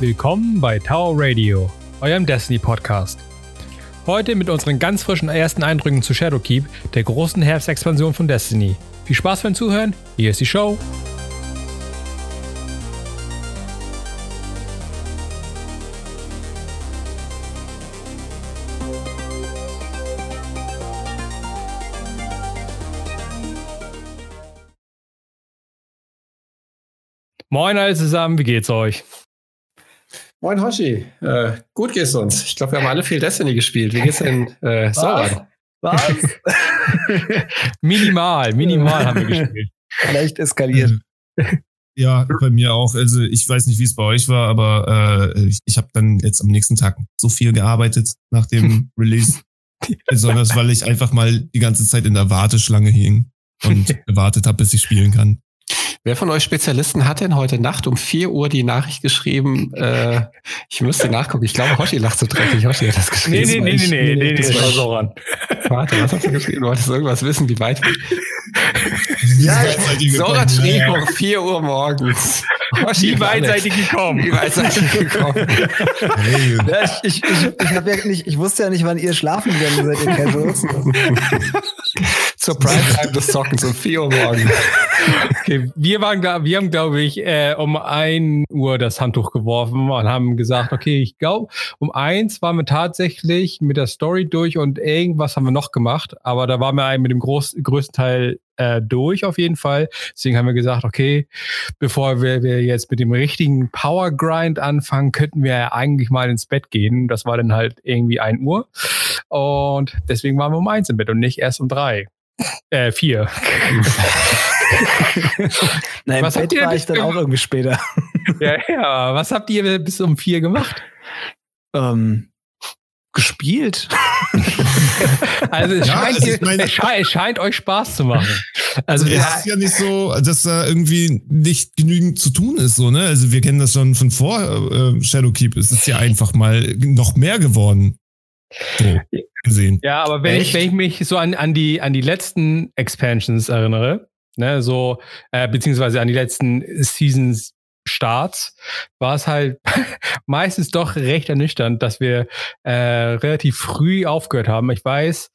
Willkommen bei Tower Radio, eurem Destiny Podcast. Heute mit unseren ganz frischen ersten Eindrücken zu Shadowkeep, der großen Herbstexpansion von Destiny. Viel Spaß beim Zuhören, hier ist die Show. Moin alle zusammen, wie geht's euch? Moin Hoshi, äh, gut geht's uns. Ich glaube, wir haben alle viel Destiny gespielt. Wie geht's denn äh, Soran? Was? minimal, minimal haben wir gespielt. Leicht eskaliert. Ja, bei mir auch. Also ich weiß nicht, wie es bei euch war, aber äh, ich, ich habe dann jetzt am nächsten Tag so viel gearbeitet nach dem Release. Besonders weil ich einfach mal die ganze Zeit in der Warteschlange hing und gewartet habe, bis ich spielen kann. Wer von euch Spezialisten hat denn heute Nacht um 4 Uhr die Nachricht geschrieben? Äh, ich müsste nachgucken. Ich glaube, Hoshi lacht so dreckig. Hoshi hat das geschrieben. Nee, nee, nee, nee, nee, nee, das war Soran. Warte, was hast du geschrieben? Du wolltest irgendwas wissen, wie weit. Ja, Soran schrieb um 4 Uhr morgens. Wie weit seid ihr gekommen? Wie weit seid ihr gekommen? Ja, ich, ich, ich, ja nicht, ich wusste ja nicht, wann ihr schlafen gegangen seid, ihr Casuals. Zur Primetime des Zockens um 4 Uhr morgens. Okay, wir waren da, wir haben, glaube ich, äh, um 1 Uhr das Handtuch geworfen und haben gesagt, okay, ich glaube, um 1 waren wir tatsächlich mit der Story durch und irgendwas haben wir noch gemacht, aber da waren wir mit dem groß, größten Teil äh, durch auf jeden Fall. Deswegen haben wir gesagt, okay, bevor wir, wir jetzt mit dem richtigen Power Grind anfangen, könnten wir ja eigentlich mal ins Bett gehen. Das war dann halt irgendwie 1 Uhr. Und deswegen waren wir um 1 im Bett und nicht erst um 3. Äh, 4. Nein, Was im habt Bett ihr war ich dann auch irgendwie später. ja, ja, was habt ihr bis um 4 gemacht? Ähm, gespielt. Also es, Ja, scheint, also meine- es, scheint, es scheint euch Spaß zu machen. Also Also es ist ja nicht so, dass da irgendwie nicht genügend zu tun ist, so, ne? Also wir kennen das schon von vor äh, Shadowkeep. Es ist ja einfach mal noch mehr geworden. So gesehen. Ja, aber wenn ich, wenn ich mich so an, an, die, an die letzten Expansions erinnere, ne, so, äh, beziehungsweise an die letzten Seasons Starts, war es halt meistens doch recht ernüchternd, dass wir äh, relativ früh aufgehört haben. Ich weiß,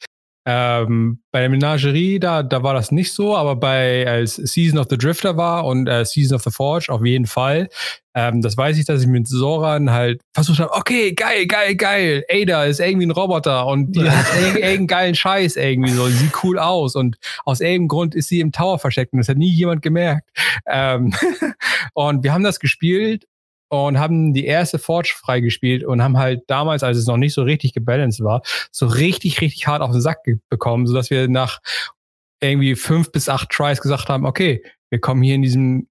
ähm, bei der Menagerie, da, da war das nicht so, aber bei als Season of the Drifter war und äh, Season of the Forge auf jeden Fall. Ähm, das weiß ich, dass ich mit Soran halt versucht habe, okay, geil, geil, geil. Ada ist irgendwie ein Roboter und die hat irg- irgendeinen geilen Scheiß irgendwie so, sieht cool aus und aus irgendeinem Grund ist sie im Tower versteckt und das hat nie jemand gemerkt. Ähm, und wir haben das gespielt und haben die erste Forge freigespielt und haben halt damals, als es noch nicht so richtig gebalanced war, so richtig, richtig hart auf den Sack bekommen, sodass wir nach irgendwie fünf bis acht Tries gesagt haben, okay, wir kommen hier in diesem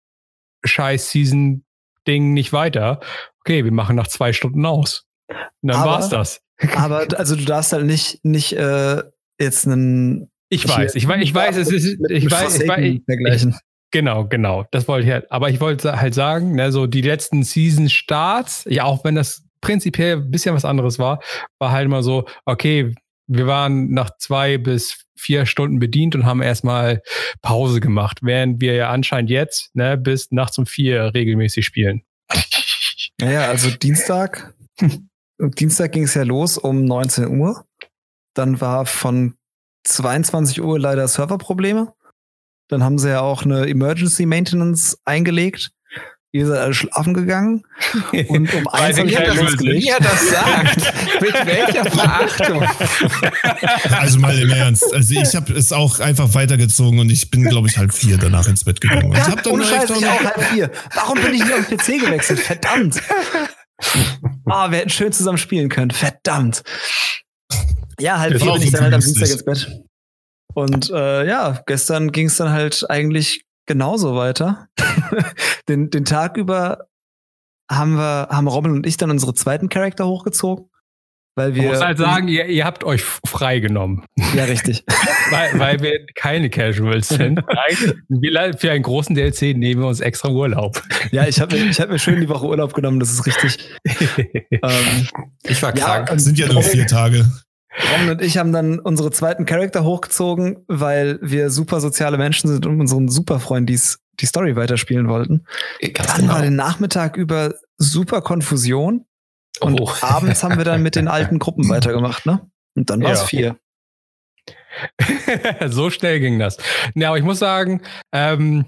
scheiß Season-Ding nicht weiter. Okay, wir machen nach zwei Stunden aus. Und dann Aber- war's das. Aber also du darfst halt nicht, nicht äh, jetzt einen Ich weiß, ich weiß, ich weiß, es ist, ich weiß, ich weiß, vergleichen. Genau, genau. Das wollte ich halt. Aber ich wollte halt sagen, ne, so die letzten Season-Starts, ja, auch wenn das prinzipiell ein bisschen was anderes war, war halt immer so, okay, wir waren nach zwei bis vier Stunden bedient und haben erstmal Pause gemacht, während wir ja anscheinend jetzt, ne, bis nachts um vier regelmäßig spielen. Naja, also Dienstag, Dienstag ging es ja los um 19 Uhr. Dann war von 22 Uhr leider Serverprobleme. Dann haben sie ja auch eine Emergency Maintenance eingelegt. Ihr seid alle schlafen gegangen. Und um eins habe ich. Wie er das sagt. Mit welcher Verachtung. Also mal im Ernst. Also ich habe es auch einfach weitergezogen und ich bin, glaube ich, halb vier danach ins Bett gegangen. Und ich Ja, hab dann ohne Scheiß, ich auch halb vier. Warum bin ich nicht auf den PC gewechselt? Verdammt. Ah, wir hätten schön zusammen spielen können. Verdammt. Ja, halb Das vier bin ich dann halt am Dienstag ins Bett. Und äh, ja, gestern ging es dann halt eigentlich genauso weiter. den, den Tag über haben wir, haben Robin und ich dann unsere zweiten Charakter hochgezogen. Weil Man wir. muss halt sagen, ihr, ihr habt euch freigenommen, Ja, richtig. weil, weil wir keine Casuals sind. Wir, für einen großen DLC nehmen wir uns extra Urlaub. ja, ich habe mir, ich hab mir schön die Woche Urlaub genommen, das ist richtig. Ähm, Ich war Ja, krank. und- sind ja nur vier Tage. Robin und ich haben dann unsere zweiten Charakter hochgezogen, weil wir super soziale Menschen sind und unseren Superfreundis die Story weiterspielen wollten. Ganz Dann war den Nachmittag über super Konfusion. Und Oh. abends haben wir dann mit den alten Gruppen weitergemacht, ne? Und dann war es Ja. vier. so schnell ging das. Ja, aber ich muss sagen, ähm,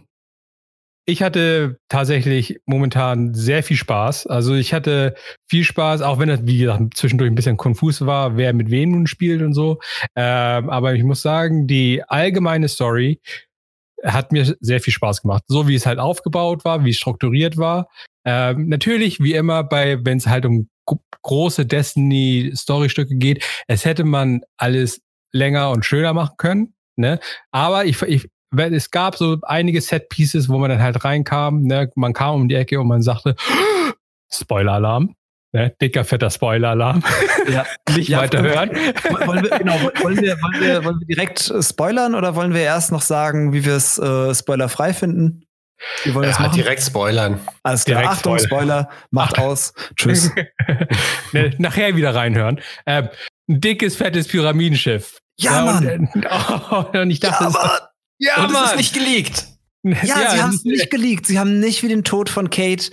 ich hatte tatsächlich momentan sehr viel Spaß. Also ich hatte viel Spaß, auch wenn das, wie gesagt, zwischendurch ein bisschen konfus war, wer mit wem nun spielt und so. Ähm, aber ich muss sagen, die allgemeine Story hat mir sehr viel Spaß gemacht. So wie es halt aufgebaut war, wie es strukturiert war. Ähm, natürlich, wie immer, bei, wenn es halt um gro- große Destiny-Story-Stücke geht, es hätte man alles länger und schöner machen können. Ne? Aber ich, ich, es gab so einige Set-Pieces, wo man dann halt reinkam. Ne? Man kam um die Ecke und man sagte, Spoiler-Alarm. Ne? Dicker, fetter Spoiler-Alarm. Ja. Nicht Ja, weiter hören. Wollen wir, genau, wollen, wir, wollen, wir, wollen wir direkt äh, spoilern oder wollen wir erst noch sagen, wie wir es äh, spoilerfrei finden? Wie wollen wir das Ja, machen? direkt spoilern. Alles klar. direkt Achtung, Spoiler. Spoiler. Macht aus. Tschüss. ne, nachher wieder reinhören. Ähm, ein dickes, fettes Pyramidenschiff. Ja, Mann. Und, oh, und ich dachte, Ja, ja, Und es Mann. ist nicht geleakt. ja, sie haben es nicht geleakt. Sie haben nicht wie den Tod von Kate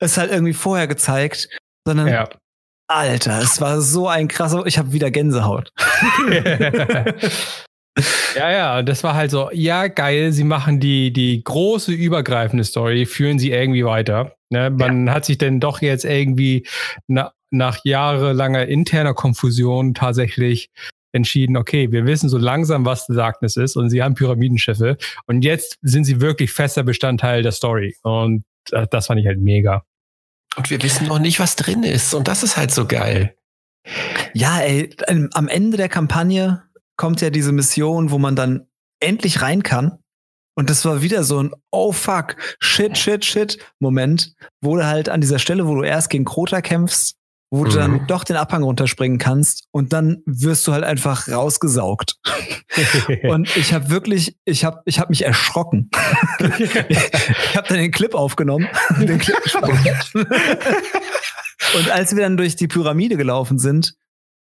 es halt irgendwie vorher gezeigt, sondern Ja. Alter, es war so ein krasser. Ich habe wieder Gänsehaut. ja, ja, das war halt so, ja, geil, sie machen die, die große übergreifende Story, führen sie irgendwie weiter. Ne? Man hat sich denn doch jetzt irgendwie na, nach jahrelanger interner Konfusion tatsächlich entschieden, okay, wir wissen so langsam, was The Darkness ist und sie haben Pyramidenschiffe und jetzt sind sie wirklich fester Bestandteil der Story und äh, das fand ich halt mega. Und wir wissen noch nicht, was drin ist. Und das ist halt so geil. Ja, ey, ähm, am Ende der Kampagne kommt ja diese Mission, wo man dann endlich rein kann. Und das war wieder so ein Oh fuck, shit, shit, shit Moment, wo du halt an dieser Stelle, wo du erst gegen Krota kämpfst, wo du Mhm. dann doch den Abhang runterspringen kannst und dann wirst du halt einfach rausgesaugt. Und ich habe wirklich, ich habe ich hab mich erschrocken. ich habe dann den Clip aufgenommen, den Clip und als wir dann durch die Pyramide gelaufen sind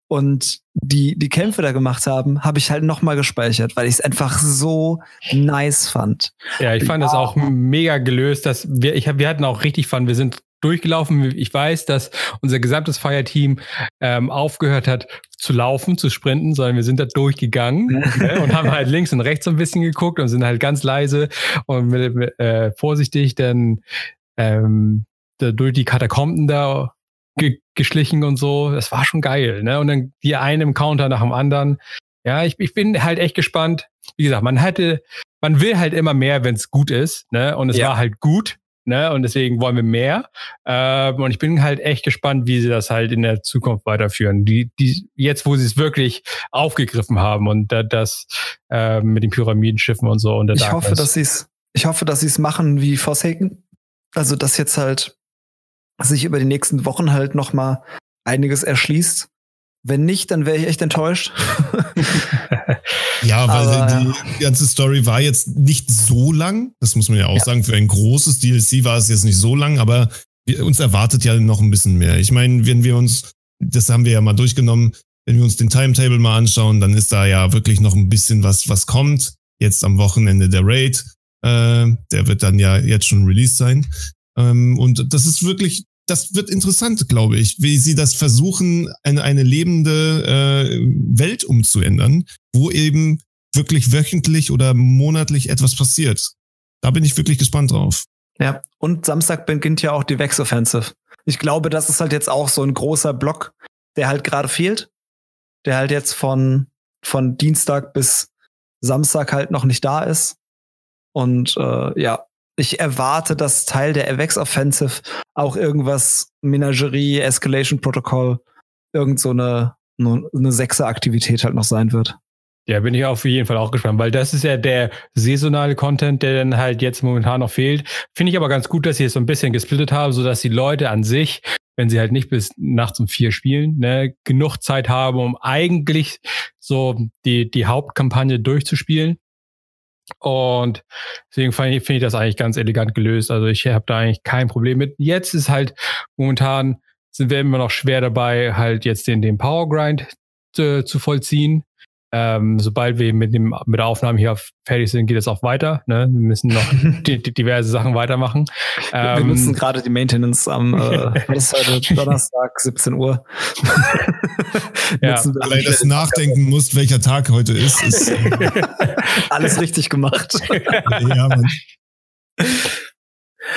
und die, die Kämpfe da gemacht haben, habe ich halt nochmal gespeichert, weil ich es einfach so nice fand. Ja, ich fand das auch mega gelöst, dass wir, ich hab, wir hatten auch richtig Fun. Wir sind durchgelaufen. Ich weiß, dass unser gesamtes Feierteam ähm, aufgehört hat zu laufen, zu sprinten, sondern wir sind da durchgegangen ne, und haben halt links und rechts so ein bisschen geguckt und sind halt ganz leise und mit, mit, äh, vorsichtig dann ähm, da durch die Katakomben da ge geschlichen und so. Das war schon geil. Ne? Und dann die einen im Counter nach dem anderen. Ja, ich, ich bin halt echt gespannt. Wie gesagt, man hätte, man will halt immer mehr, wenn es gut ist. Ne? Und es Ja. war halt gut. Ne? Und deswegen wollen wir mehr. Ähm, und ich bin halt echt gespannt, wie sie das halt in der Zukunft weiterführen. Die, die, jetzt, wo sie es wirklich aufgegriffen haben und da, das äh, mit den Pyramidenschiffen und so. Und Ich hoffe, dass sie es, ich hoffe, dass sie es machen wie Forsaken. Also, dass jetzt halt sich über die nächsten Wochen halt noch mal einiges erschließt. Wenn nicht, dann wäre ich echt enttäuscht. Ja, weil Aber, die ganze Story war jetzt nicht so lang. Das muss man ja auch Ja. sagen. Für ein großes DLC war es jetzt nicht so lang, aber wir, uns erwartet ja noch ein bisschen mehr. Ich meine, wenn wir uns, das haben wir ja mal durchgenommen, wenn wir uns den Timetable mal anschauen, dann ist da ja wirklich noch ein bisschen was, was kommt. Jetzt am Wochenende der Raid. Äh, der wird dann ja jetzt schon released sein. Ähm, und das ist wirklich, das wird interessant, glaube ich, wie sie das versuchen, eine, eine lebende äh, Welt umzuändern, wo eben wirklich wöchentlich oder monatlich etwas passiert. Da bin ich wirklich gespannt drauf. Ja, und Samstag beginnt ja auch die Vex Offensive. Ich glaube, das ist halt jetzt auch so ein großer Block, der halt gerade fehlt. Der halt jetzt von, von Dienstag bis Samstag halt noch nicht da ist. Und äh, ja, ich erwarte, dass Teil der Vex Offensive auch irgendwas Menagerie, Escalation Protocol, irgend so eine, eine, eine Sechser-Aktivität halt noch sein wird. Ja, bin ich auf jeden Fall auch gespannt, weil das ist ja der saisonale Content, der dann halt jetzt momentan noch fehlt. Finde ich aber ganz gut, dass sie es so ein bisschen gesplittet haben, sodass die Leute an sich, wenn sie halt nicht bis nachts um vier spielen, ne, genug Zeit haben, um eigentlich so die, die Hauptkampagne durchzuspielen. Und deswegen finde ich, finde ich das eigentlich ganz elegant gelöst. Also ich habe da eigentlich kein Problem mit. Jetzt ist halt momentan sind wir immer noch schwer dabei, halt jetzt den, den Power Grind zu, zu vollziehen. Ähm, sobald wir mit, dem, mit der Aufnahme hier fertig sind, geht es auch weiter. Ne? Wir müssen noch die, die diverse Sachen weitermachen. Wir Ähm, nutzen gerade die Maintenance am äh, Donnerstag, 17 Uhr. Ja. Wir Allein das Nachdenken musst, welcher Tag heute ist, ist Alles richtig gemacht. ja,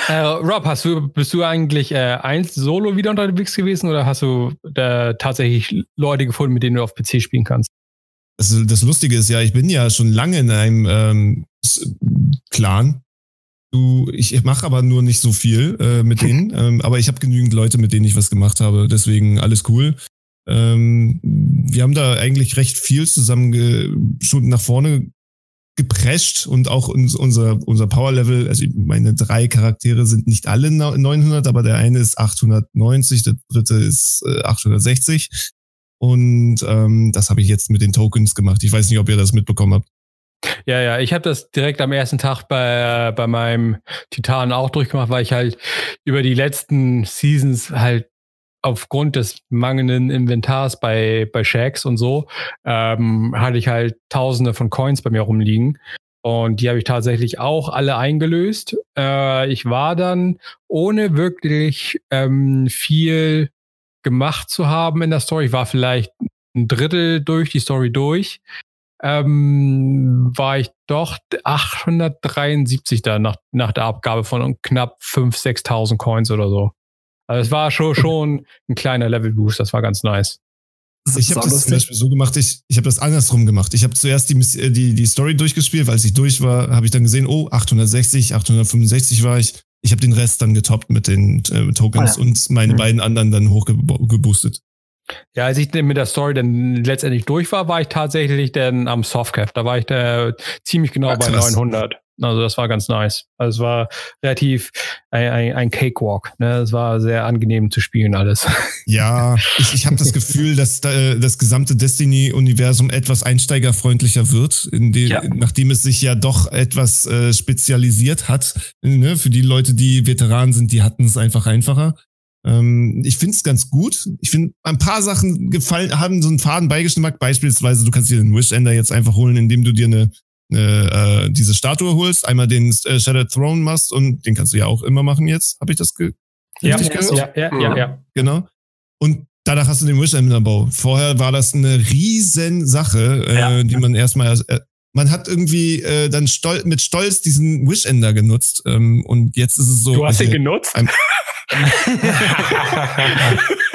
äh, Rob, hast du, bist du eigentlich äh, eins solo wieder unterwegs gewesen oder hast du da tatsächlich Leute gefunden, mit denen du auf PC spielen kannst? Das, das Lustige ist ja, ich bin ja schon lange in einem ähm, Clan. Du, ich mache aber nur nicht so viel äh, mit denen, ähm, aber ich habe genügend Leute, mit denen ich was gemacht habe. Deswegen alles cool. Ähm, wir haben da eigentlich recht viel zusammen schon nach vorne geprescht und auch uns, unser, unser Power-Level, also meine drei Charaktere sind nicht alle nau- 900, aber der eine ist 890, der dritte ist äh, 860. Und ähm, das habe ich jetzt mit den Tokens gemacht. Ich weiß nicht, ob ihr das mitbekommen habt. Ja, ja, ich habe das direkt am ersten Tag bei, bei meinem Titan auch durchgemacht, weil ich halt über die letzten Seasons halt aufgrund des mangelnden Inventars bei, bei Shags und so, ähm, hatte ich halt tausende von Coins bei mir rumliegen. Und die habe ich tatsächlich auch alle eingelöst. Äh, ich war dann, ohne wirklich ähm, viel gemacht zu haben in der Story, ich war vielleicht ein Drittel durch die Story durch, ähm, war ich doch 873 da nach, nach der Abgabe von knapp 5.000, 6.000 Coins oder so. Also es war schon, schon ein kleiner Level-Boost, das war ganz nice. Ich habe das zum Beispiel so gemacht, ich, ich habe das andersrum gemacht. Ich habe zuerst die, äh, die, die Story durchgespielt, weil als ich durch war, habe ich dann gesehen, oh, 860, 865 war ich. Ich habe den Rest dann getoppt mit den äh, Tokens Ah, ja. und meine Mhm. beiden anderen dann hochgeboostet. Ja, als ich mit der Story dann letztendlich durch war, war ich tatsächlich dann am Softcap. Da war ich da ziemlich genau Ah, bei krass. 900. Also das war ganz nice. Also es war relativ ein, ein, ein Cakewalk. Ne? Es war sehr angenehm zu spielen alles. Ja, ich, ich habe das Gefühl, dass da, äh, das gesamte Destiny-Universum etwas einsteigerfreundlicher wird, in dem, Ja. nachdem es sich ja doch etwas äh, spezialisiert hat. Ne? Für die Leute, die Veteranen sind, die hatten es einfach einfacher. Ähm, ich finde es ganz gut. Ich finde, ein paar Sachen gefallen, haben so einen faden Beigeschmack. Beispielsweise, du kannst dir den Wish-Ender jetzt einfach holen, indem du dir eine äh, diese Statue holst, einmal den äh, Shattered Throne machst und den kannst du ja auch immer machen jetzt. Habe ich das ge ja, richtig gehört? ja, ja, ja, ja. Genau. Und danach hast du den Wish-Ender-Bau. Vorher war das eine riesen Sache, äh, Ja. die man erstmal erst, äh, man hat irgendwie äh, dann stol mit Stolz diesen Wish-Ender genutzt. Ähm, und jetzt ist es so. Du hast ihn ich, genutzt?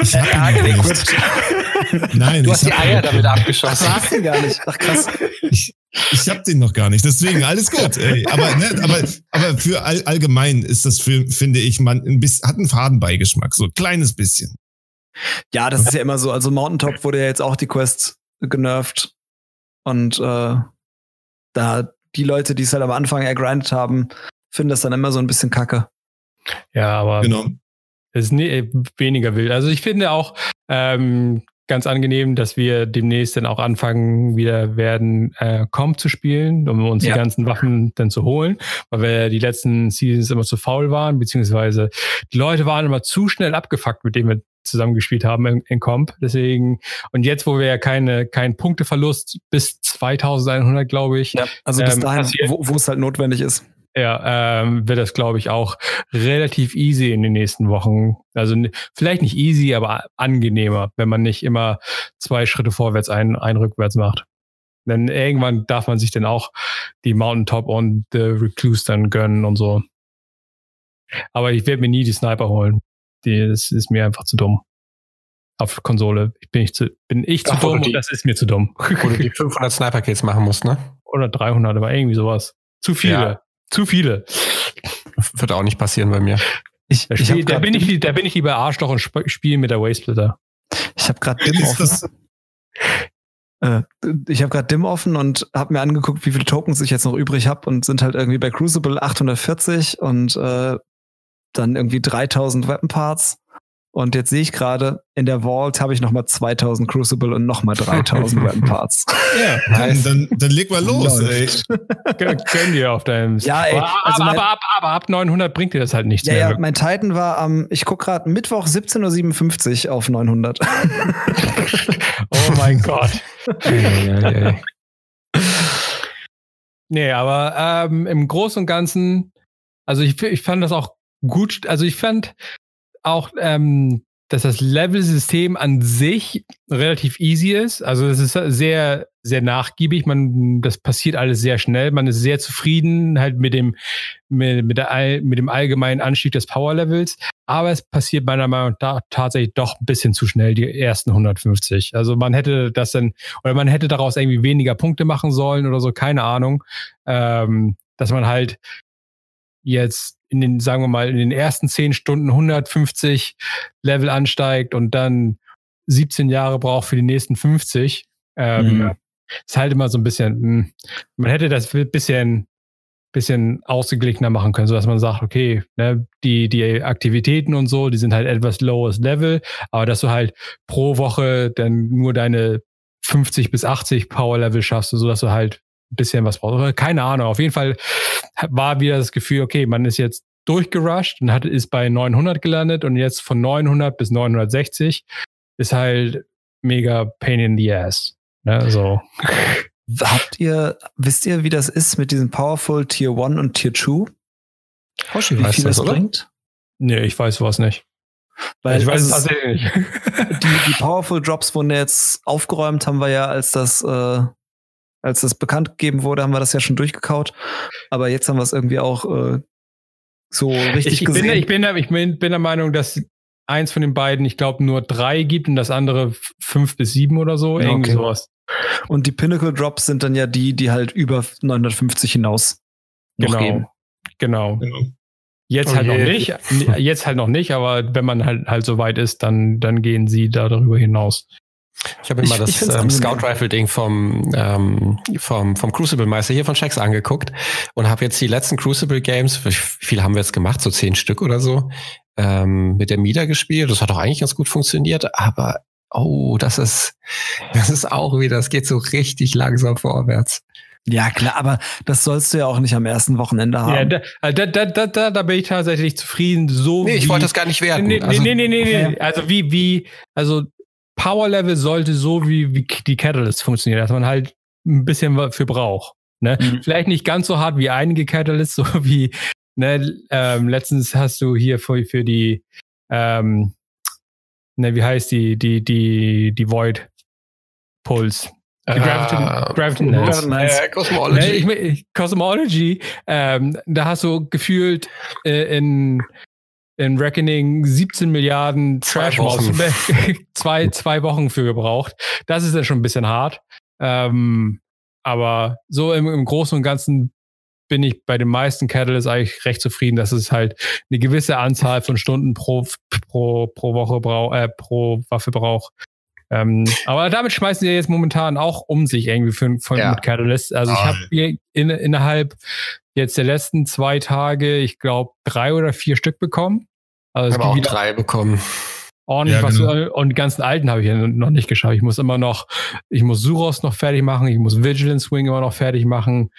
ich hab ihn noch nicht. Nein, Du ich hast die Eier damit Ach, abgeschossen. du ihn gar nicht. Ach krass. ich, ich hab den noch gar nicht. Deswegen alles gut. Ey. Aber, ne, aber, aber für all, allgemein ist das für, finde ich, man ein bisschen, hat einen Fadenbeigeschmack, so ein kleines bisschen. Ja, das ist ja immer so. Also Mountaintop wurde ja jetzt auch die Quest genervt. Und äh, da die Leute, die es halt am Anfang ergrindet haben, finden das dann immer so ein bisschen kacke. Ja, aber Genau. es ist nie, äh, weniger wild. Also ich finde auch ähm, ganz angenehm, dass wir demnächst dann auch anfangen wieder werden, äh, Comp zu spielen, um uns Ja. die ganzen Waffen dann zu holen, weil wir die letzten Seasons immer zu faul waren, beziehungsweise die Leute waren immer zu schnell abgefuckt, mit denen wir zusammengespielt haben in, in Comp. Deswegen, und jetzt, wo wir ja keine, keinen Punkteverlust bis 2100, glaube ich, Also bis Ähm, dahin, wo wo es halt notwendig ist. Ja, ähm, wird das, glaube ich, auch relativ easy in den nächsten Wochen. Also vielleicht nicht easy, aber angenehmer, wenn man nicht immer zwei Schritte vorwärts, ein, ein rückwärts macht. Denn irgendwann darf man sich dann auch die Mountaintop und The Recluse dann gönnen und so. Aber ich werde mir nie die Sniper holen. Die, das ist mir einfach zu dumm. Auf Konsole ich bin ich zu, bin ich zu Ach, dumm du die- und das ist mir zu dumm. Wo du die 500 Sniper-Kills machen musst, ne? Oder 300, aber irgendwie sowas. Zu viele. Ja. Zu viele. Wird auch nicht passieren bei mir. Ich, Da, ich habe da, gerade bin ich, da bin ich lieber Arschloch und sp spiele mit der Wavesplitter. ich hab grad Dim offen. Äh, ich habe gerade Dim offen und habe mir angeguckt, wie viele Tokens ich jetzt noch übrig habe und sind halt irgendwie bei Crucible 840 und äh, dann irgendwie 3000 Weapon Parts Und jetzt sehe ich gerade, in der Vault habe ich nochmal 2000 Crucible und nochmal 3000 Weapon Parts. Ja, dann, dann, dann leg mal los, ey. Können die auf deinem. Ja, ey, aber, also aber, mein- aber, ab, aber ab 900 bringt dir das halt nichts Ja, mehr. ja, mein Titan war am, ich gucke gerade, Mittwoch 17.57 Uhr auf 900. oh mein Gott. Nee, aber ähm, im Großen und Ganzen, also ich, ich fand das auch gut, also ich fand auch, ähm, dass das Level-System an sich relativ easy ist. Also es ist sehr, sehr nachgiebig. Man, das passiert alles sehr schnell. Man ist sehr zufrieden halt mit dem, mit, mit, der, mit dem allgemeinen Anstieg des Power-Levels. Aber es passiert meiner Meinung nach tatsächlich doch ein bisschen zu schnell, die ersten 150. Also man hätte das dann, oder man hätte daraus irgendwie weniger Punkte machen sollen oder so, keine Ahnung. Ähm, dass man halt jetzt in den, sagen wir mal, in den ersten 10 Stunden 150 Level ansteigt und dann 17 Jahre braucht für die nächsten 50. Ähm, Mhm. Ist halt immer so ein bisschen, mh, man hätte das ein bisschen, bisschen ausgeglichener machen können, sodass man sagt, okay, ne, die, die Aktivitäten und so, die sind halt etwas lowest Level, aber dass du halt pro Woche dann nur deine 50 bis 80 Power Level schaffst, sodass du halt bisschen was brauchst. Oder Keine Ahnung. Auf jeden Fall war wieder das Gefühl, okay, man ist jetzt durchgerusht und hat, ist bei 900 gelandet und jetzt von 900 bis 960 ist halt mega pain in the ass. Ne, so. Habt ihr, wisst ihr, wie das ist mit diesem Powerful Tier 1 und Tier 2? Hoshi Wie viel das, das oder? bringt? Nee, ich weiß was nicht. Weil ich weiß es tatsächlich nicht. die, die Powerful Drops wurden ja jetzt aufgeräumt, haben wir ja, als das, äh, als das bekannt gegeben wurde, haben wir das ja schon durchgekaut. Aber jetzt haben wir es irgendwie auch äh, so richtig ich, ich, gesehen. bin, der- ich, bin, der- ich bin, bin der Meinung, dass eins von den beiden, ich glaube, nur drei gibt und das andere fünf bis sieben oder so. Ja, Irgendwie okay. sowas. und die Pinnacle Drops sind dann ja die, die halt über 950 hinaus noch Genau. geben. Genau. Genau. Jetzt Oh halt noch nicht. Jetzt halt noch nicht, aber wenn man halt, halt so weit ist, dann, dann gehen sie da darüber hinaus. Ich habe mir mal das ähm. Scout-Rifle-Ding vom, ähm, vom, vom Crucible-Meister hier von Shax angeguckt und habe jetzt die letzten Crucible-Games, wie viel haben wir jetzt gemacht? So zehn Stück oder so, ähm, mit der Mida gespielt. Das hat auch eigentlich ganz gut funktioniert, aber oh, das ist, das ist auch wieder, das geht so richtig langsam vorwärts. Ja, klar, aber das sollst du ja auch nicht am ersten Wochenende haben. Ja, da, da, da, da, da, da bin ich tatsächlich zufrieden. So Nee, ich wie, wollte das gar nicht werten. Nee, nee, Also- nee, nee, nee. Also wie, wie, also Power Level sollte so wie, wie die Catalyst funktionieren, dass man halt ein bisschen was für braucht. Ne? Mhm. Vielleicht nicht ganz so hart wie einige Catalysts, so wie, ne, ähm, letztens hast du hier für, für die, ähm, ne, wie heißt die, die, die, die Void Pulse. Äh, Graviton, Nest. Äh, Cosmology. Ne, ich, Cosmology, ähm, da hast du gefühlt äh, in, in Reckoning 17 Milliarden Trash Mobs zwei, zwei Wochen für gebraucht. Das ist ja schon ein bisschen hart. Ähm, aber so im, im Großen und Ganzen bin ich bei den meisten Catalysts eigentlich recht zufrieden, dass es halt eine gewisse Anzahl von Stunden pro, pro, pro Woche braucht, äh, pro Waffe braucht. Ähm, aber damit schmeißen sie jetzt momentan auch um sich irgendwie für, von, Ja. mit Catalyst. Also ich Ah. habe innerhalb jetzt der letzten zwei Tage, ich glaube, drei oder vier Stück bekommen. Also Ich es habe auch drei bekommen. ordentlich Ja, was. genau. Und die ganzen alten habe ich ja noch nicht geschafft. Ich muss immer noch, ich muss Suros noch fertig machen, ich muss Vigilance Wing immer noch fertig machen.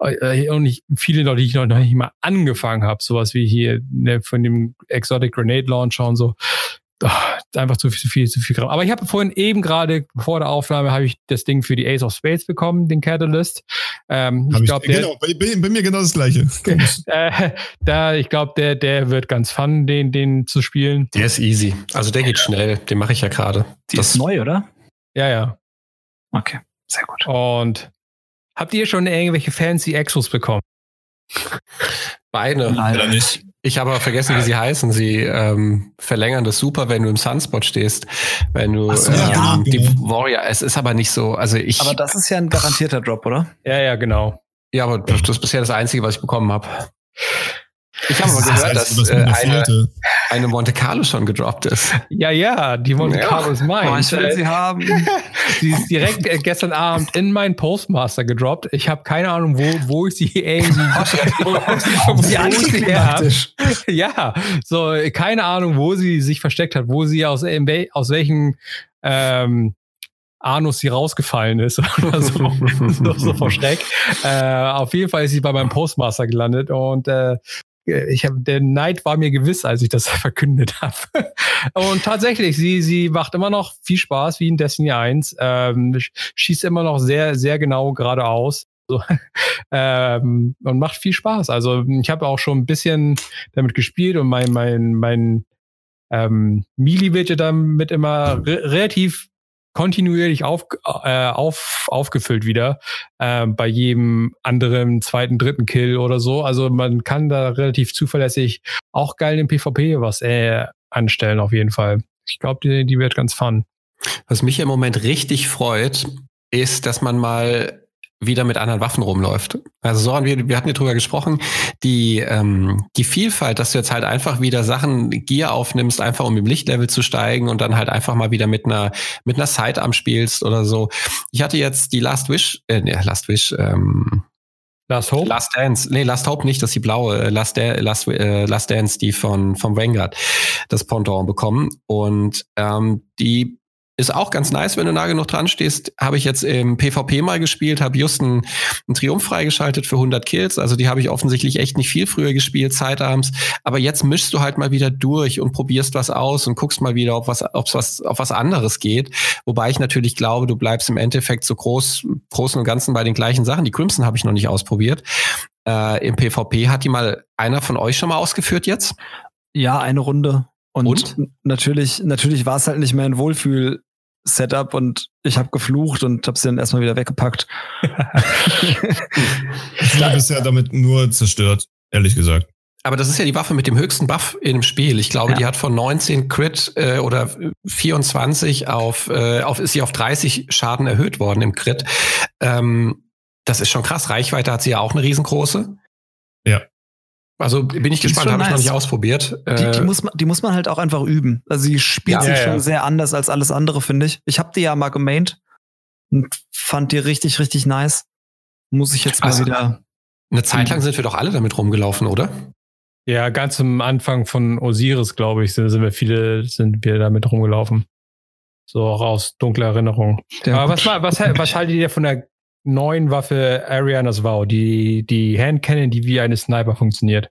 Äh, Und ich, viele noch, die ich noch nicht mal angefangen habe. Sowas wie hier ne, von dem Exotic Grenade Launcher und so. Einfach zu viel, zu viel, zu viel Kram. Aber ich habe vorhin eben gerade vor der Aufnahme habe ich das Ding für die Ace of Spades bekommen, den Catalyst. Ähm, ich glaube, der, genau, bei, bei, bei mir genau das gleiche. Äh, da, ich glaube, der, der wird ganz fun, den, den zu spielen. Der ist easy. Also der geht schnell. Den mache ich ja gerade. Die Das- ist neu, oder? Ja, ja. Okay, sehr gut. Und habt ihr schon irgendwelche fancy Exos bekommen? Beine. Oder nicht? Ich habe aber vergessen, wie sie heißen. Sie ähm, verlängern das super, wenn du im Sunspot stehst. Wenn du so, ähm, ja, die genau. Warrior, es ist aber nicht so. Also ich, Aber das ist ja ein garantierter Drop, oder? Ja, ja, genau. ja, aber das ist bisher das Einzige, was ich bekommen habe. Ich habe aber gehört, das dass äh, eine. Eine Monte Carlo schon gedroppt ist. Ja, ja, die Monte Ja. Carlo ist mein. Oh, ich will sie haben. Sie ist direkt äh, gestern Abend in meinen Postmaster gedroppt. Ich habe keine Ahnung, wo, wo ich sie irgendwie wo, Sie her. Ja, so keine Ahnung, wo sie sich versteckt hat, wo sie aus, aus welchem ähm, Anus sie rausgefallen ist oder so, so, so vor Schreck. Äh, auf jeden Fall ist sie bei meinem Postmaster gelandet und äh, ich hab, der Neid war mir gewiss, als ich das verkündet habe. Und tatsächlich, sie, sie macht immer noch viel Spaß wie in Destiny 1, ähm, sch- schießt immer noch sehr, sehr genau geradeaus. So, ähm, und macht viel Spaß. Also ich habe auch schon ein bisschen damit gespielt und mein, mein, mein ähm, Mili wird ja damit immer re relativ kontinuierlich auf, äh, auf, aufgefüllt wieder äh, bei jedem anderen zweiten, dritten Kill oder so. Also man kann da relativ zuverlässig auch geil im PvP was äh, anstellen auf jeden Fall. Ich glaube, die, die wird ganz fun. Was mich im Moment richtig freut, ist, dass man mal wieder mit anderen Waffen rumläuft. Also Soran, wir, wir hatten ja drüber gesprochen, die, ähm, die Vielfalt, dass du jetzt halt einfach wieder Sachen Gear aufnimmst, einfach um im Lichtlevel zu steigen und dann halt einfach mal wieder mit einer mit einer Sidearm spielst oder so. Ich hatte jetzt die Last Wish, äh, nee, Last Wish, ähm, Last Hope? Last Dance, nee, Last Hope nicht, das ist die blaue, äh, Last, Da- Last, äh, Last Dance, die von vom Vanguard, das Pendant bekommen. Und ähm, die ist auch ganz nice, wenn du nah genug dran stehst. Habe ich jetzt im PvP mal gespielt, habe just einen, einen Triumph freigeschaltet für 100 Kills. Also die habe ich offensichtlich echt nicht viel früher gespielt, Sidearms. Aber jetzt mischst du halt mal wieder durch und probierst was aus und guckst mal wieder, ob was, ob's was, auf was anderes geht. Wobei ich natürlich glaube, du bleibst im Endeffekt so groß, großen und ganzen bei den gleichen Sachen. Die Crimson habe ich noch nicht ausprobiert. Äh, Im PvP hat die mal einer von euch schon mal ausgeführt jetzt? Ja, eine Runde. Und, Und? natürlich, natürlich war es halt nicht mehr ein Wohlfühl-Setup und ich habe geflucht und habe sie dann erstmal wieder weggepackt. Ich wurde bisher damit nur zerstört, ehrlich gesagt. Aber das ist ja die Waffe mit dem höchsten Buff in dem Spiel. Ich glaube, Ja. die hat von 19 Crit äh, oder 24 auf, äh, auf ist sie auf 30 Schaden erhöht worden im Crit. Ähm, das ist schon krass. Reichweite hat sie ja auch eine riesengroße. Ja. Also bin ich Die gespannt, habe ich noch nice. nicht ausprobiert. Die, die, Äh, muss man, die muss man halt auch einfach üben. Also sie spielt Ja. sich Ja, schon ja. sehr anders als alles andere, finde ich. Ich habe die ja mal gemaint und fand die richtig, richtig nice. Muss ich jetzt mal Also- wieder. eine Zeit lang sind wir doch alle damit rumgelaufen, oder? Ja, ganz am Anfang von Osiris, glaube ich, sind, sind wir viele, sind wir damit rumgelaufen. So auch aus dunkler Erinnerung. Ja, Aber was, was, was haltet ihr von der neuen Waffe Arianas Vow, die, die Handcannon, die wie eine Sniper funktioniert?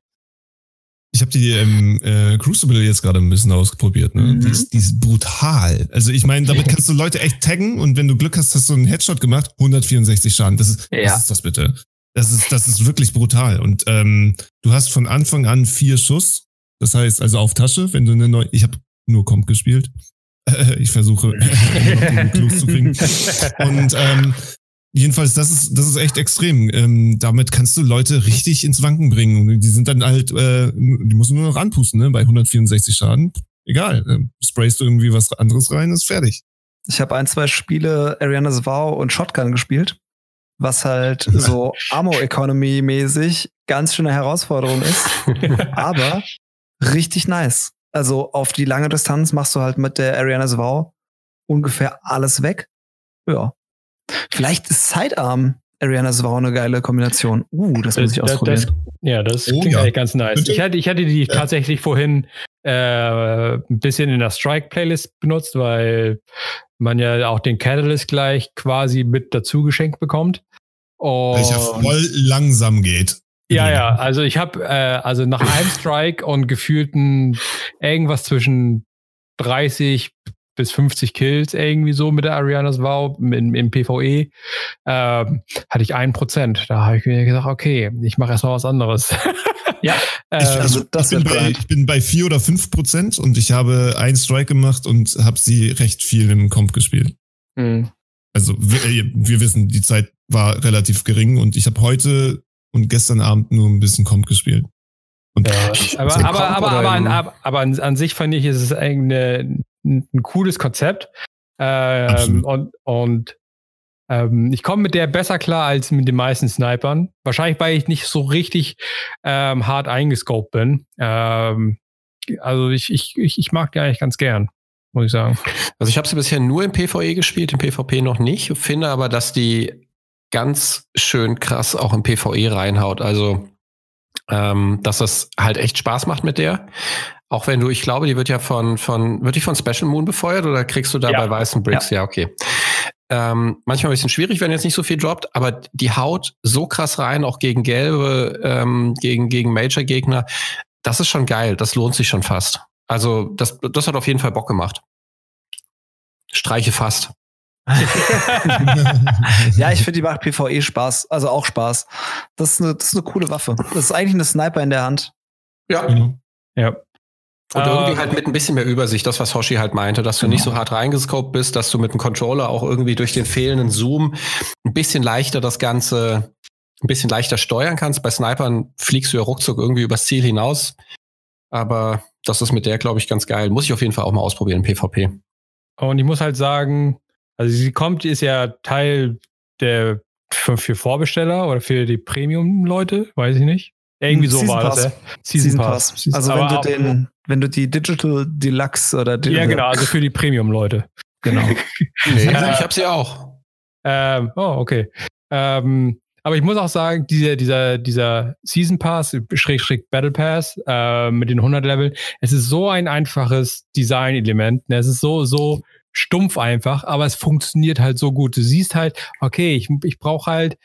Ich habe die im äh, Crucible jetzt gerade ein bisschen ausprobiert. Ne? Mhm. Die, ist, die ist brutal. Also ich meine, damit kannst du Leute echt taggen und wenn du Glück hast, hast du einen Headshot gemacht, 164 Schaden. Das ist, Ja. was ist das bitte? Das ist, das ist wirklich brutal. Und ähm, du hast von Anfang an vier Schuss. Das heißt, also auf Tasche, wenn du eine neue. Ich habe nur Comp gespielt. Äh, ich versuche noch den Clues zu kriegen. Und ähm, jedenfalls, das ist, das ist echt extrem. Ähm, damit kannst du Leute richtig ins Wanken bringen. Und die sind dann halt, äh, die du nur noch anpusten, ne? Bei 164 Schaden. Egal. Äh, sprayst du irgendwie was anderes rein, ist fertig. Ich habe ein, zwei Spiele Ariana's Vow und Shotgun gespielt, was halt so Ammo-Economy-mäßig ganz schöne Herausforderung ist, aber richtig nice. Also auf die lange Distanz machst du halt mit der Ariana's Vow ungefähr alles weg. Ja. Vielleicht ist Sidearm Ariana's Vow eine geile Kombination. Uh, das muss ich Das- ausprobieren. das- ja, das Oh, klingt ja. eigentlich ganz nice. Ich hatte, ich hatte die tatsächlich vorhin äh, ein bisschen in der Strike-Playlist benutzt, weil man ja auch den Catalyst gleich quasi mit dazu geschenkt bekommt. Und Welcher voll langsam geht. ja, ja, also ich habe äh, also nach einem Strike und gefühlten irgendwas zwischen 30 bis 50 Kills irgendwie so mit der Arianas Vow im, im PvE ähm, hatte ich ein Prozent. Da habe ich mir gesagt, okay, ich mache erstmal was anderes. Ja, ähm, Ich, also das ich, bin bei, ich bin bei vier oder fünf Prozent und ich habe einen Strike gemacht und habe sie recht viel im Comp gespielt. mh. Also wir, äh, wir wissen, die Zeit war relativ gering und ich habe heute und gestern Abend nur ein bisschen Comp gespielt. Und Ja, aber, aber, aber, aber, an, aber, an, an sich fand ich, ist es eigentlich eine, ein, ein cooles Konzept. Ähm, und und ähm, ich komme mit der besser klar als mit den meisten Snipern. Wahrscheinlich, weil ich nicht so richtig ähm, hart eingescoped bin. Ähm, also ich, ich, ich, ich mag die eigentlich ganz gern, muss ich sagen. Also ich habe sie bisher nur im PvE gespielt, im PvP noch nicht, finde aber, dass die ganz schön krass auch im PvE reinhaut. Also ähm, dass das halt echt Spaß macht mit der. Auch wenn du, ich glaube, die wird ja von, von, wird die von Special Moon befeuert oder kriegst du da ja. bei weißen Bricks? Ja, ja okay. Ähm, manchmal ein bisschen schwierig, wenn jetzt nicht so viel droppt, aber die haut so krass rein, auch gegen gelbe, ähm, gegen, gegen Major-Gegner. Das ist schon geil. Das lohnt sich schon fast. Also, das, das hat auf jeden Fall Bock gemacht. Streiche fast. ja, ich finde, die macht PvE Spaß, also auch Spaß. Das ist, eine, das ist eine coole Waffe. Das ist eigentlich eine Sniper in der Hand. Ja. Mhm. Ja. Und irgendwie halt mit ein bisschen mehr Übersicht, das, was Hoshi halt meinte, dass du nicht so hart reingescoped bist, dass du mit dem Controller auch irgendwie durch den fehlenden Zoom ein bisschen leichter das Ganze, ein bisschen leichter steuern kannst. Bei Snipern fliegst du ja ruckzuck irgendwie übers Ziel hinaus. Aber das ist mit der, glaube ich, ganz geil. Muss ich auf jeden Fall auch mal ausprobieren, PvP. Und ich muss halt sagen, also sie kommt, ist ja Teil der für, für Vorbesteller oder für die Premium-Leute, weiß ich nicht. Irgendwie so Season war Pass. das, ja. Season, Season Pass. Pass. Also wenn du den, wenn du die Digital Deluxe oder die, Ja, genau, also für die Premium-Leute. Genau. nee, ich habe sie auch. Ähm, oh, okay. Ähm, aber ich muss auch sagen, dieser, dieser, dieser Season Pass, Schräg, Battle Pass, äh, mit den 100 Level, es ist so ein einfaches Design-Element. Ne? Es ist so, so stumpf einfach, aber es funktioniert halt so gut. Du siehst halt, okay, ich, ich brauche halt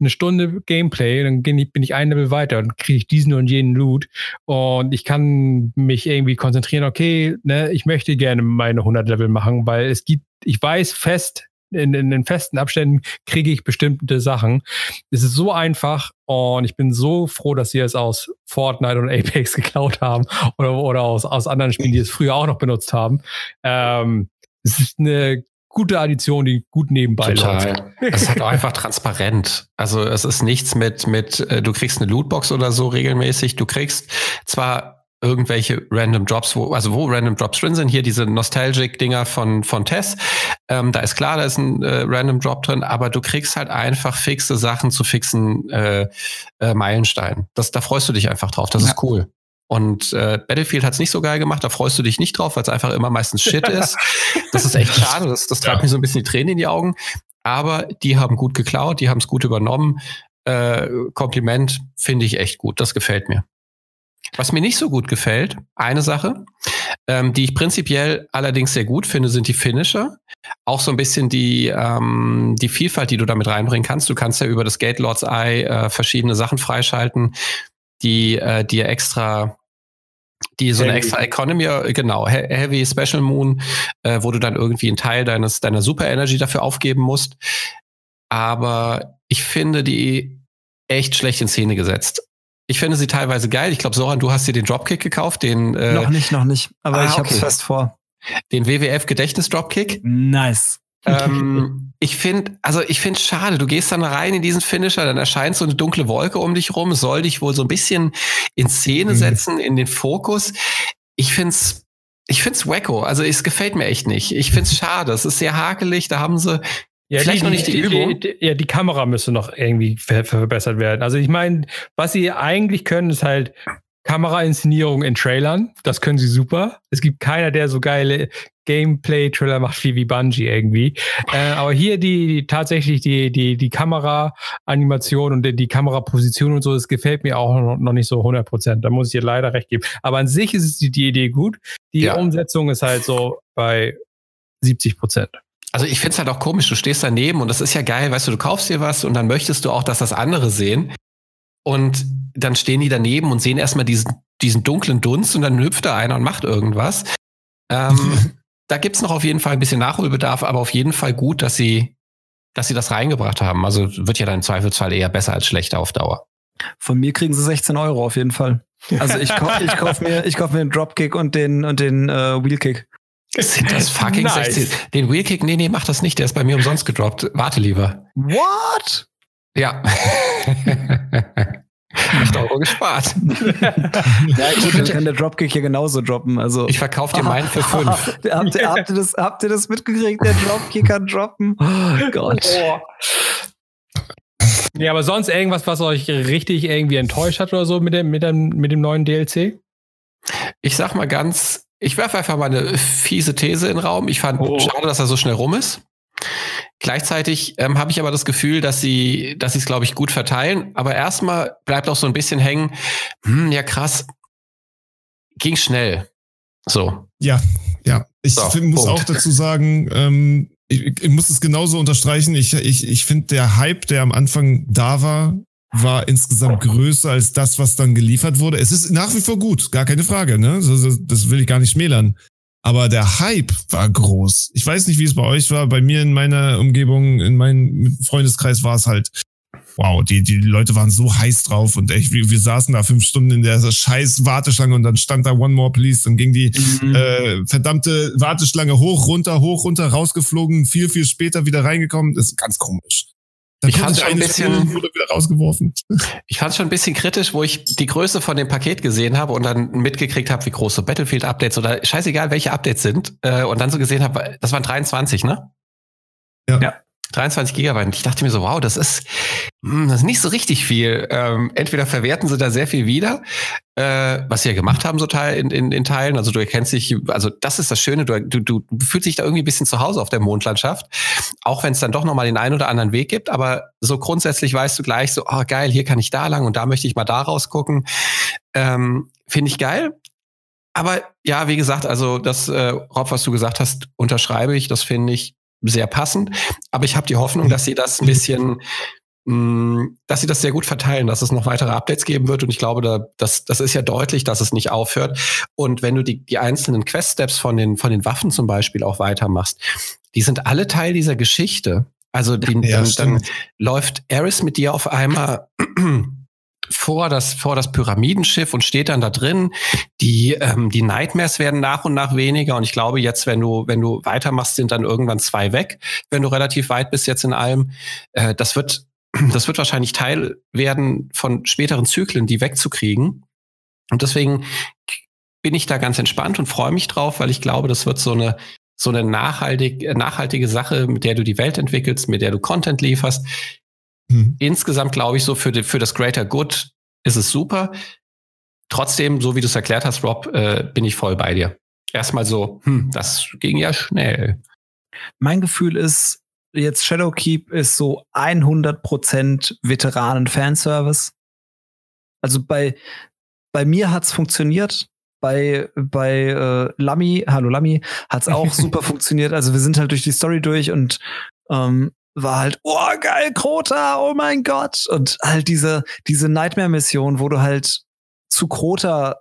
eine Stunde Gameplay, dann bin ich ein Level weiter und kriege ich diesen und jenen Loot und ich kann mich irgendwie konzentrieren, okay, ne, ich möchte gerne meine 100 Level machen, weil es gibt, ich weiß fest, in, in den festen Abständen kriege ich bestimmte Sachen. Es ist so einfach und ich bin so froh, dass sie es aus Fortnite und Apex geklaut haben oder, oder aus, aus anderen Spielen, die es früher auch noch benutzt haben. Ähm, es ist eine gute Addition, die gut nebenbei Total. läuft. Es ist halt auch einfach transparent. Also es ist nichts mit, mit, äh, du kriegst eine Lootbox oder so regelmäßig. Du kriegst zwar irgendwelche Random Drops, wo, also wo Random Drops drin sind, hier diese Nostalgic-Dinger von, von Tess. Ähm, da ist klar, da ist ein äh, Random Drop drin, aber du kriegst halt einfach fixe Sachen zu fixen äh, äh, Meilensteinen. Das, da freust du dich einfach drauf. Das ja. ist cool. Und äh, Battlefield hat es nicht so geil gemacht, da freust du dich nicht drauf, weil es einfach immer meistens Shit ist. Das ist echt schade, das, das treibt ja. mir so ein bisschen die Tränen in die Augen. Aber die haben gut geklaut, die haben es gut übernommen. Äh, Kompliment finde ich echt gut, das gefällt mir. Was mir nicht so gut gefällt, eine Sache, ähm, die ich prinzipiell allerdings sehr gut finde, sind die Finisher. Auch so ein bisschen die, ähm, die Vielfalt, die du damit reinbringen kannst. Du kannst ja über das Gate Lords Eye äh, verschiedene Sachen freischalten, die äh, dir extra die so eine extra Economy, äh, genau, Heavy Special Moon, äh, wo du dann irgendwie einen Teil deines, deiner Super Energy dafür aufgeben musst. Aber ich finde die echt schlecht in Szene gesetzt. Ich finde sie teilweise geil. Ich glaube, Soran, du hast dir den Dropkick gekauft, den. Äh, noch nicht, noch nicht. Aber ah, ich habe es okay. fest vor. Den WWF Gedächtnis Dropkick. Nice ähm, ich finde, also ich finde schade, du gehst dann rein in diesen Finisher, dann erscheint so eine dunkle Wolke um dich rum, soll dich wohl so ein bisschen in Szene mhm. setzen, in den Fokus. Ich find's, ich find's wacko, also es gefällt mir echt nicht. Ich find's schade, es ist sehr hakelig, da haben sie ja, Vielleicht die, noch nicht die, die Übung. Die, ja, die Kamera müsste noch irgendwie verbessert werden. Also ich meine, was sie eigentlich können, ist halt Kamerainszenierung in Trailern. Das können sie super. Es gibt keiner, der so geile Gameplay-Trailer macht wie, wie Bungie irgendwie. Äh, aber hier die, die, tatsächlich die, die, die Kamera-Animation und die, die Kameraposition und so, das gefällt mir auch noch, nicht so 100 Prozent. Da muss ich dir leider recht geben. Aber an sich ist es die, die Idee gut. Die ja. Umsetzung ist halt so bei 70 Prozent. Also ich finde es halt auch komisch, du stehst daneben und das ist ja geil, weißt du, du kaufst dir was und dann möchtest du auch, dass das andere sehen. Und dann stehen die daneben und sehen erstmal diesen, diesen dunklen Dunst und dann hüpft da einer und macht irgendwas. Ähm, da gibt's noch auf jeden Fall ein bisschen Nachholbedarf, aber auf jeden Fall gut, dass sie, dass sie das reingebracht haben. Also wird ja dann im Zweifelsfall eher besser als schlecht auf Dauer. Von mir kriegen sie 16 Euro auf jeden Fall. Also ich, kauf, ich kaufe mir, ich kauf mir den Dropkick und den, und den äh, Wheelkick. Sind das fucking nice. 16? Den Wheelkick, nee, nee, mach das nicht. Der ist bei mir umsonst gedroppt. Warte lieber. What? Ja. 8 Euro gespart. ja, gut, dann kann der Dropkick hier genauso droppen. Also, ich verkaufe dir meinen für 5. habt, ihr, habt, ihr das, habt ihr das mitgekriegt? Der Dropkick kann droppen? Oh Gott. Oh. Ja, aber sonst irgendwas, was euch richtig irgendwie enttäuscht hat oder so mit dem, mit dem, mit dem neuen DLC? Ich sag mal ganz, ich werfe einfach mal eine fiese These in den Raum. Ich fand Oh. schade, dass er so schnell rum ist. Gleichzeitig ähm, habe ich aber das Gefühl, dass sie, dass sie es, glaube ich, gut verteilen. Aber erstmal bleibt auch so ein bisschen hängen. Hm, ja, krass. Ging schnell. So. Ja, ja. Ich So, muss Punkt. auch dazu sagen, ähm, ich, ich muss es genauso unterstreichen. Ich, ich, ich finde, der Hype, der am Anfang da war, war insgesamt größer als das, was dann geliefert wurde. Es ist nach wie vor gut, gar keine Frage. Ne? Das will ich gar nicht schmälern. Aber der Hype war groß. Ich weiß nicht, wie es bei euch war. Bei mir in meiner Umgebung, in meinem Freundeskreis war es halt, wow, die, die Leute waren so heiß drauf und echt, wir, wir saßen da fünf Stunden in der scheiß Warteschlange und dann stand da One More Please, dann ging die Mhm. äh, verdammte Warteschlange hoch, runter, hoch, runter, rausgeflogen, viel, viel später wieder reingekommen. Das ist ganz komisch. Dann Ich fand's schon ein bisschen- wurde wieder rausgeworfen. Ich fand es schon ein bisschen kritisch, wo ich die Größe von dem Paket gesehen habe und dann mitgekriegt habe, wie groß so Battlefield-Updates oder scheißegal, welche Updates sind. Äh, und dann so gesehen habe, das waren 23, ne? Ja. Ja. 23 Gigabyte. Ich dachte mir so, wow, das ist, hm, das ist nicht so richtig viel. Ähm, entweder verwerten sie da sehr viel wieder, äh, was sie ja gemacht haben, so Teil in, in, in Teilen. Also du erkennst dich, also das ist das Schöne, du, du, du fühlst dich da irgendwie ein bisschen zu Hause auf der Mondlandschaft. Auch wenn es dann doch nochmal den einen oder anderen Weg gibt, aber so grundsätzlich weißt du gleich so, oh geil, hier kann ich da lang und da möchte ich mal da rausgucken. Ähm, Finde ich geil. Aber ja, wie gesagt, also das, äh, Rob, was du gesagt hast, unterschreibe ich. Das finde ich sehr passend. Aber ich habe die Hoffnung, dass sie das ein bisschen, mh, dass sie das sehr gut verteilen, dass es noch weitere Updates geben wird. Und ich glaube, da, das, das ist ja deutlich, dass es nicht aufhört. Und wenn du die, die einzelnen Quest-Steps von den, von den Waffen zum Beispiel auch weitermachst, die sind alle Teil dieser Geschichte. Also die, Ja, dann, dann läuft Eris mit dir auf einmal vor das, vor das Pyramidenschiff und steht dann da drin. Die, ähm, die Nightmares werden nach und nach weniger. Und ich glaube, jetzt, wenn du, wenn du weitermachst, sind dann irgendwann zwei weg, wenn du relativ weit bist jetzt in allem. Äh, das wird, das wird wahrscheinlich Teil werden von späteren Zyklen, die wegzukriegen. Und deswegen bin ich da ganz entspannt und freue mich drauf, weil ich glaube, das wird so eine, so eine nachhaltig, äh, nachhaltige Sache, mit der du die Welt entwickelst, mit der du Content lieferst. Hm. Insgesamt glaube ich so für, die, für das Greater Good ist es super. Trotzdem, so wie du es erklärt hast, Rob, äh, bin ich voll bei dir. Erstmal so, hm, das ging ja schnell. Mein Gefühl ist, jetzt Shadowkeep ist so 100% Veteranen-Fanservice. Also bei, bei mir hat's funktioniert. Bei, bei äh, Lamy, hallo Lamy, hat's auch super funktioniert. Also wir sind halt durch die Story durch und ähm, war halt, oh geil, Krota, oh mein Gott. Und halt diese, diese Nightmare-Mission, wo du halt zu Krota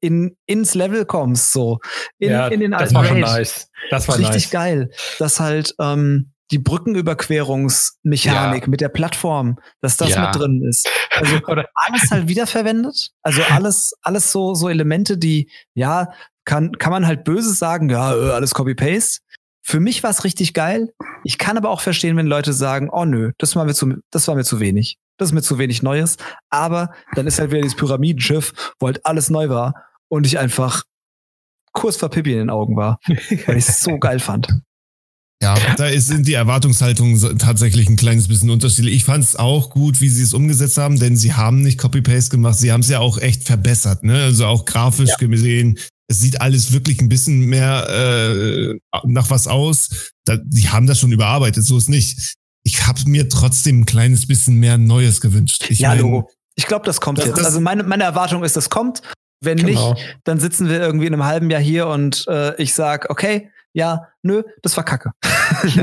in, ins Level kommst, so. In, ja, in den das alten war schon nice. Das war Richtig nice. geil, dass halt ähm, die Brückenüberquerungsmechanik Ja. mit der Plattform, dass das Ja. mit drin ist. Also alles halt wiederverwendet. Also alles, alles so, so Elemente, die, ja, kann, kann man halt böse sagen, ja, äh, alles Copy-Paste. Für mich war es richtig geil. Ich kann aber auch verstehen, wenn Leute sagen, oh nö, das war mir zu, das war mir zu wenig. Das ist mir zu wenig Neues. Aber dann ist halt wieder dieses Pyramidenschiff, wo halt alles neu war und ich einfach kurz vor Pippi in den Augen war, weil ich es so geil fand. Ja, da ist, sind die Erwartungshaltungen tatsächlich ein kleines bisschen unterschiedlich. Ich fand es auch gut, wie sie es umgesetzt haben, denn sie haben nicht Copy-Paste gemacht, sie haben es ja auch echt verbessert, ne? Also auch grafisch gesehen. Es sieht alles wirklich ein bisschen mehr äh, nach was aus. Da, die haben das schon überarbeitet, so ist nicht. Ich habe mir trotzdem ein kleines bisschen mehr Neues gewünscht. Ich ja, mein, Logo. Ich glaube, das kommt Das- jetzt. das- also meine, meine Erwartung ist, das kommt. Wenn Genau. nicht, dann sitzen wir irgendwie in einem halben Jahr hier und äh, ich sag, okay, ja, nö, das war Kacke.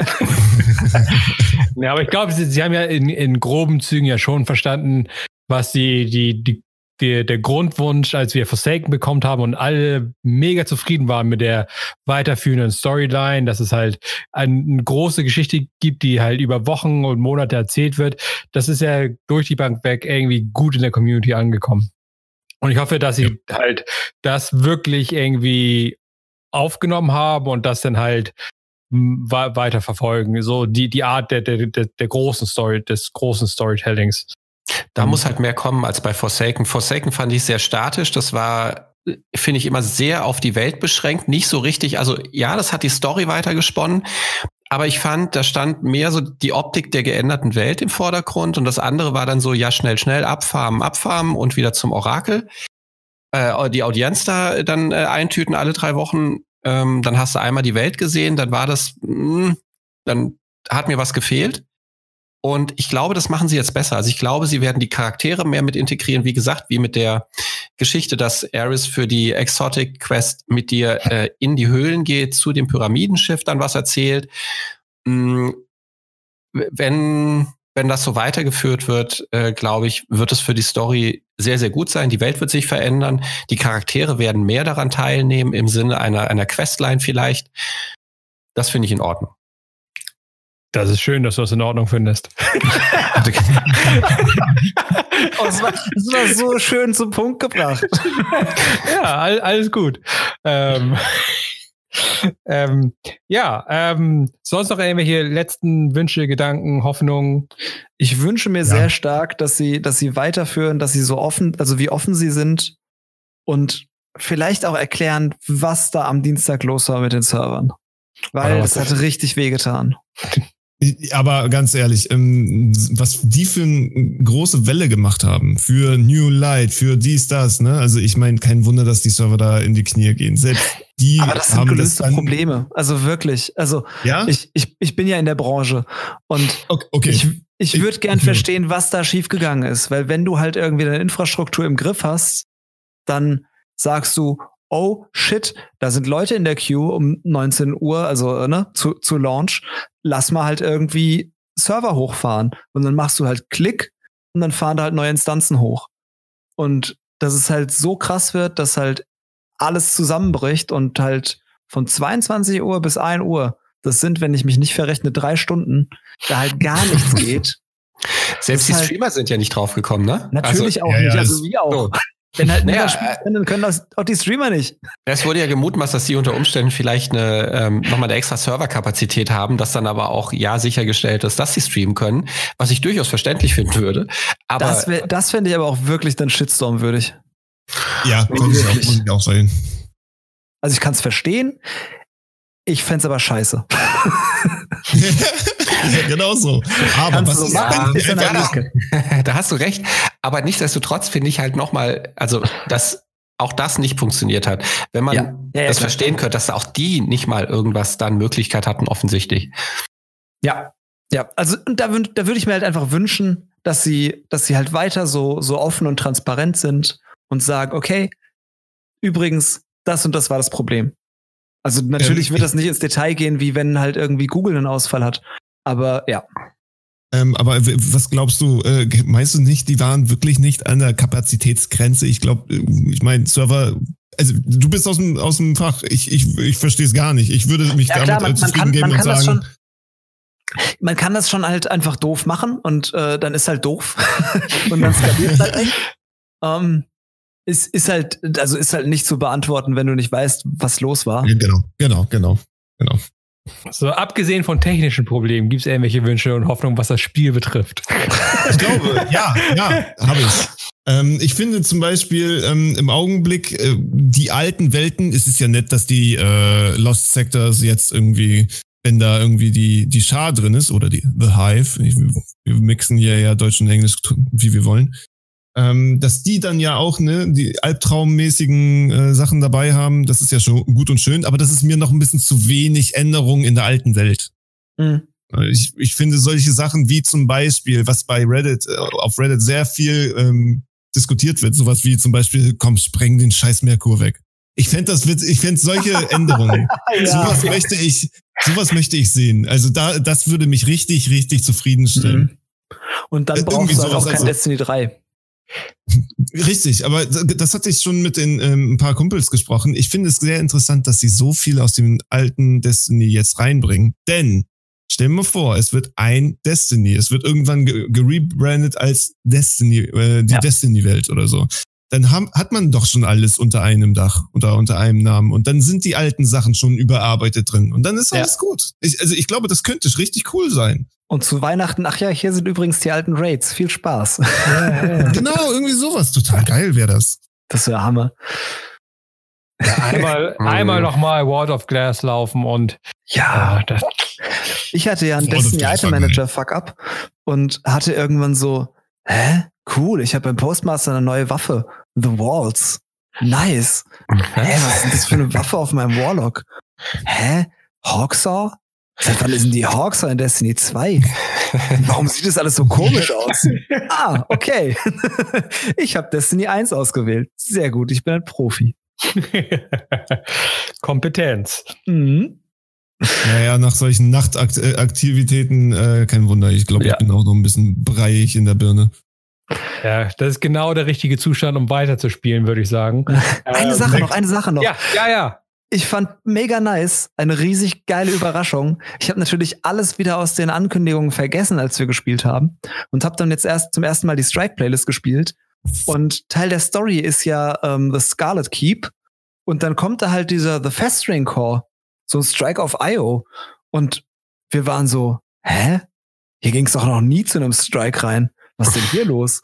Ja, aber ich glaube, sie, sie haben ja in, in groben Zügen ja schon verstanden, was die, die, die, die, der Grundwunsch, als wir Forsaken bekommen haben und alle mega zufrieden waren mit der weiterführenden Storyline, dass es halt ein, eine große Geschichte gibt, die halt über Wochen und Monate erzählt wird. Das ist ja durch die Bank weg irgendwie gut in der Community angekommen. Und ich hoffe, dass sie halt das wirklich irgendwie aufgenommen haben und das dann halt weiter verfolgen. So die, die Art der, der, der, der großen Story, des großen Storytellings. Da muss halt mehr kommen als bei Forsaken. Forsaken fand ich sehr statisch. Das war, äh, finde ich, immer sehr auf die Welt beschränkt. Nicht so richtig. Also ja, das hat die Story weitergesponnen. Aber ich fand, da stand mehr so die Optik der geänderten Welt im Vordergrund und das andere war dann so, ja, schnell, schnell, abfarmen, abfarmen und wieder zum Orakel. äh, die Audienz da dann äh, eintüten alle drei Wochen. Ähm, dann hast du einmal die Welt gesehen, dann war das, mh, dann hat mir was gefehlt. Und ich glaube, das machen sie jetzt besser. Also ich glaube, sie werden die Charaktere mehr mit integrieren. Wie gesagt, wie mit der Geschichte, dass Aris für die Exotic Quest mit dir äh, in die Höhlen geht, zu dem Pyramidenschiff dann was erzählt. Mm, wenn, wenn das so weitergeführt wird, äh, glaube ich, wird es für die Story sehr, sehr gut sein. Die Welt wird sich verändern. Die Charaktere werden mehr daran teilnehmen, im Sinne einer, einer Questline vielleicht. Das finde ich in Ordnung. Das ist schön, dass du das in Ordnung findest. oh, das, war, das, war, so schön zum Punkt gebracht. ja, all, alles gut. Ähm, ähm, ja, ähm, sonst noch irgendwelche letzten Wünsche, Gedanken, Hoffnungen? Ich wünsche mir ja. sehr stark, dass sie, dass sie weiterführen, dass sie so offen, also wie offen sie sind und vielleicht auch erklären, was da am Dienstag los war mit den Servern. Weil es hat richtig wehgetan. Aber ganz ehrlich, ähm, was die für eine große Welle gemacht haben, für New Light, für dies, das, ne? Also ich meine, kein Wunder, dass die Server da in die Knie gehen. Selbst die Aber das sind haben gelöste das Probleme. Also wirklich. Also ja? ich, ich, ich bin ja in der Branche und okay, okay. ich, ich würde gern okay. verstehen, was da schiefgegangen ist. Weil wenn du halt irgendwie deine Infrastruktur im Griff hast, dann sagst du, oh shit, da sind Leute in der Queue um 19 Uhr, also ne, zu, zu Launch, lass mal halt irgendwie Server hochfahren. Und dann machst du halt Klick und dann fahren da halt neue Instanzen hoch. Und dass es halt so krass wird, dass halt alles zusammenbricht und halt von 22 Uhr bis 1 Uhr, das sind, wenn ich mich nicht verrechne, drei Stunden, da halt gar nichts geht. Selbst die halt Streamer sind ja nicht draufgekommen, ne? Natürlich also, auch ja, nicht, also wie auch. So. Wenn halt naja, spielen, dann können das auch die Streamer nicht. Es wurde ja gemutmaßt, dass sie unter Umständen vielleicht eine, ähm, nochmal eine extra Serverkapazität haben, dass dann aber auch ja sichergestellt ist, dass sie streamen können, was ich durchaus verständlich finden würde. Aber das, das fände ich aber auch wirklich dann Shitstorm würdig. Ja, würde ich auch, muss ich auch sein. Also ich kann es verstehen, ich fände es aber scheiße. ja, genau so. Aber was ist ja, ja, da hast du recht. Aber nichtsdestotrotz finde ich halt nochmal, also dass auch das nicht funktioniert hat. Wenn man ja. Ja, das verstehen könnte, dass auch die nicht mal irgendwas dann Möglichkeit hatten, offensichtlich. Ja, ja. Also da, da würde ich mir halt einfach wünschen, dass sie, dass sie halt weiter so, so offen und transparent sind und sagen, okay, übrigens, das und das war das Problem. Also natürlich ähm, wird das nicht ins Detail gehen, wie wenn halt irgendwie Google einen Ausfall hat. Aber ja. Ähm, aber was glaubst du, äh, meinst du nicht, die waren wirklich nicht an der Kapazitätsgrenze? Ich glaube, äh, ich meine, Server, also du bist aus dem, aus dem Fach, ich, ich, ich verstehe es gar nicht. Ich würde mich ja, damit klar, man, zufrieden man kann, geben man kann und sagen. Schon, man kann das schon halt einfach doof machen und äh, dann ist halt doof. und dann skaliert es halt nicht. Ähm, ist, ist halt, also ist halt nicht zu beantworten, wenn du nicht weißt, was los war. Genau, genau, genau, genau. So, abgesehen von technischen Problemen, gibt es irgendwelche Wünsche und Hoffnungen, was das Spiel betrifft? Ich glaube, ja, ja, habe ich. Ähm, ich finde zum Beispiel ähm, im Augenblick äh, die alten Welten, es ist ja nett, dass die äh, Lost Sectors jetzt irgendwie, wenn da irgendwie die, die Schar drin ist oder die The Hive, wir mixen hier ja Deutsch und Englisch, wie wir wollen, ähm, dass die dann ja auch ne, die albtraummäßigen äh, Sachen dabei haben, das ist ja schon gut und schön, aber das ist mir noch ein bisschen zu wenig Änderung in der alten Welt. Mhm. Ich, ich finde solche Sachen wie zum Beispiel, was bei Reddit, äh, auf Reddit sehr viel ähm, diskutiert wird, sowas wie zum Beispiel, komm, spreng den scheiß Merkur weg. Ich fände das witz, ich fände solche Änderungen. ja. Sowas möchte ich, sowas möchte ich sehen. Also da, das würde mich richtig, richtig zufriedenstellen. Mhm. Und dann äh, brauchst du auch kein also, Destiny 3. Richtig, aber das hatte ich schon mit den, ähm, ein paar Kumpels gesprochen. Ich finde es sehr interessant, dass sie so viel aus dem alten Destiny jetzt reinbringen. Denn, stell mal vor, es wird ein Destiny. Es wird irgendwann gerebrandet als Destiny, äh, die ja. Destiny-Welt oder so. Dann haben, hat man doch schon alles unter einem Dach oder unter einem Namen. Und dann sind die alten Sachen schon überarbeitet drin. Und dann ist alles ja. gut. Ich, also ich glaube, das könnte richtig cool sein. Und zu Weihnachten, ach ja, hier sind übrigens die alten Raids. Viel Spaß. Ja, ja. genau, irgendwie sowas. Total geil wäre das. Das wäre Hammer. Ja, einmal, einmal nochmal World of Glass laufen und ja, das. ich hatte ja einen Destiny Item Manager Fuck up und hatte irgendwann so, hä? Cool, ich habe beim Postmaster eine neue Waffe, The Walls. Nice. Hä, was ist denn das für eine Waffe auf meinem Warlock? Hä? Hawksaw? Seit wann ist denn die Hawksaw in Destiny 2? Warum sieht das alles so komisch aus? Ah, okay. Ich habe Destiny 1 ausgewählt. Sehr gut, ich bin ein Profi. Kompetenz. Mhm. Naja, nach solchen Nachtaktivitäten, äh, kein Wunder. Ich glaube, Ja. ich bin auch noch ein bisschen breiig in der Birne. Ja, das ist genau der richtige Zustand, um weiterzuspielen, würde ich sagen. Eine Ähm, Sache noch, eine Sache noch. Ja, ja, ja. Ich fand mega nice, eine riesig geile Überraschung. Ich habe natürlich alles wieder aus den Ankündigungen vergessen, als wir gespielt haben und habe dann jetzt erst zum ersten Mal die Strike Playlist gespielt. Und Teil der Story ist ja ähm, The Scarlet Keep und dann kommt da halt dieser The Festering Core, so ein Strike auf IO und wir waren so, hä? Hier ging es doch noch nie zu einem Strike rein. Was ist denn hier los?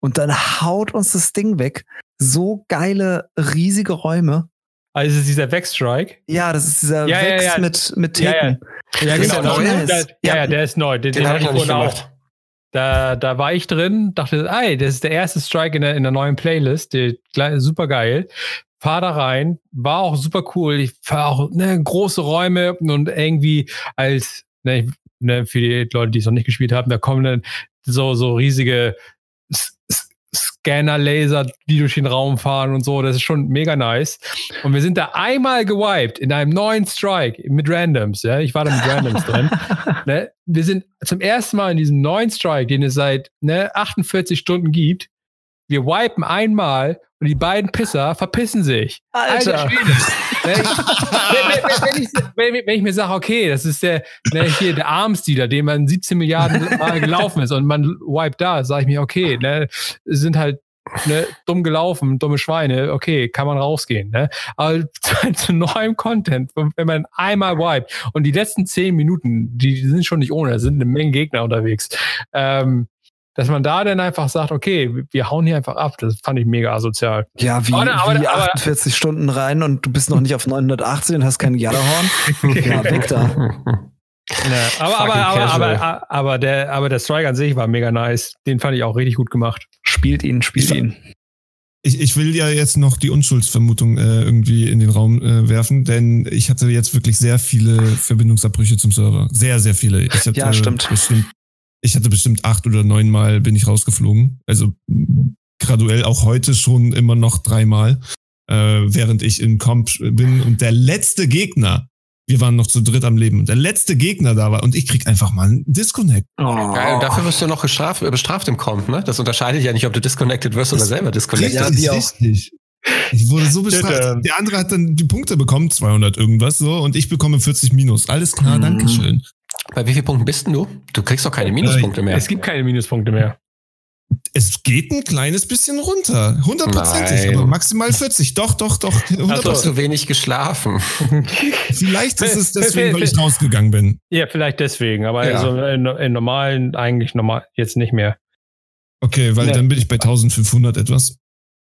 Und dann haut uns das Ding weg. So geile, riesige Räume. Also es ist dieser Vexstrike. Ja, das ist dieser Ja, ja, Vex ja. mit, mit Ja, ja. Ja, genau. der Nice. ja, ja, der ist neu. Den, Den, den habe ich vorhin auch. Da, da war ich drin, dachte, ey, das ist der erste Strike in der, in der neuen Playlist. Die, super geil. Fahr da rein, war auch super cool. Ich war auch ne, große Räume und irgendwie als, ne, ne, für die Leute, die es noch nicht gespielt haben, da kommen dann so, so riesige S- S- Scanner-Laser, die durch den Raum fahren und so. Das ist schon mega nice. Und wir sind da einmal gewiped in einem neuen Strike mit Randoms. Ja? Ich war da mit Randoms drin. Ne? Wir sind zum ersten Mal in diesem neuen Strike, den es seit ne, 48 Stunden gibt. Wir wipen einmal und die beiden Pisser verpissen sich. Alter. Schwede. Ne, ich- wenn, ich, wenn, wenn ich mir sage, okay, das ist der, ne, hier der Armstealer, den man 17 Milliarden Mal gelaufen ist und man wiped da, sage ich mir, okay, ne, sind halt ne, dumm gelaufen, dumme Schweine, okay, kann man rausgehen. Ne? Aber zu, neuem Content, wenn man einmal wiped und die letzten 10 Minuten, die, die sind schon nicht ohne, da sind eine Menge Gegner unterwegs. Ähm, dass man da dann einfach sagt, okay, wir hauen hier einfach ab, das fand ich mega asozial. Ja, wie, Aber- aber- wie aber- 48 Stunden rein und du bist noch nicht auf 980 und hast keinen Jallerhorn. Ja, weg da. Ne, aber, aber, aber, aber, aber, der, aber der Strike an sich war mega nice. Den fand ich auch richtig gut gemacht. Spielt ihn, spielt Ich- ihn. Ich, ich will ja jetzt noch die Unschuldsvermutung äh, irgendwie in den Raum äh, werfen, denn ich hatte jetzt wirklich sehr viele Verbindungsabbrüche zum Server. Sehr, sehr viele. Ich hatte Ja, stimmt. Bestimmt, ich hatte bestimmt acht oder neun Mal bin ich rausgeflogen. Also graduell auch heute schon immer noch dreimal, äh, während ich in Comp bin. Und der letzte Gegner, wir waren noch zu dritt am Leben, und der letzte Gegner da war und ich krieg einfach mal einen Disconnect. Oh. Geil, dafür wirst du noch gestraft, äh, bestraft im Comp, ne? Das unterscheidet ja nicht, ob du disconnected wirst oder Das- selber disconnected. Ja, Richtig, die auch. richtig. Ich wurde so bestraft. Bitte. Der andere hat dann die Punkte bekommen, 200 irgendwas so, und ich bekomme 40 Minus. Alles klar, Mhm. Dankeschön. Bei wie vielen Punkten bist denn du? Du kriegst doch keine Minuspunkte mehr. Es gibt keine Minuspunkte mehr. Es geht ein kleines bisschen runter. Hundertprozentig, Nein. aber maximal 40. Doch, doch, doch. Du hast 100%. zu wenig geschlafen. Vielleicht ist es deswegen, weil ich rausgegangen bin. Ja, vielleicht deswegen, aber Ja. also in, in normalen eigentlich normal jetzt nicht mehr. Okay, weil Ja. dann bin ich bei 1500 etwas.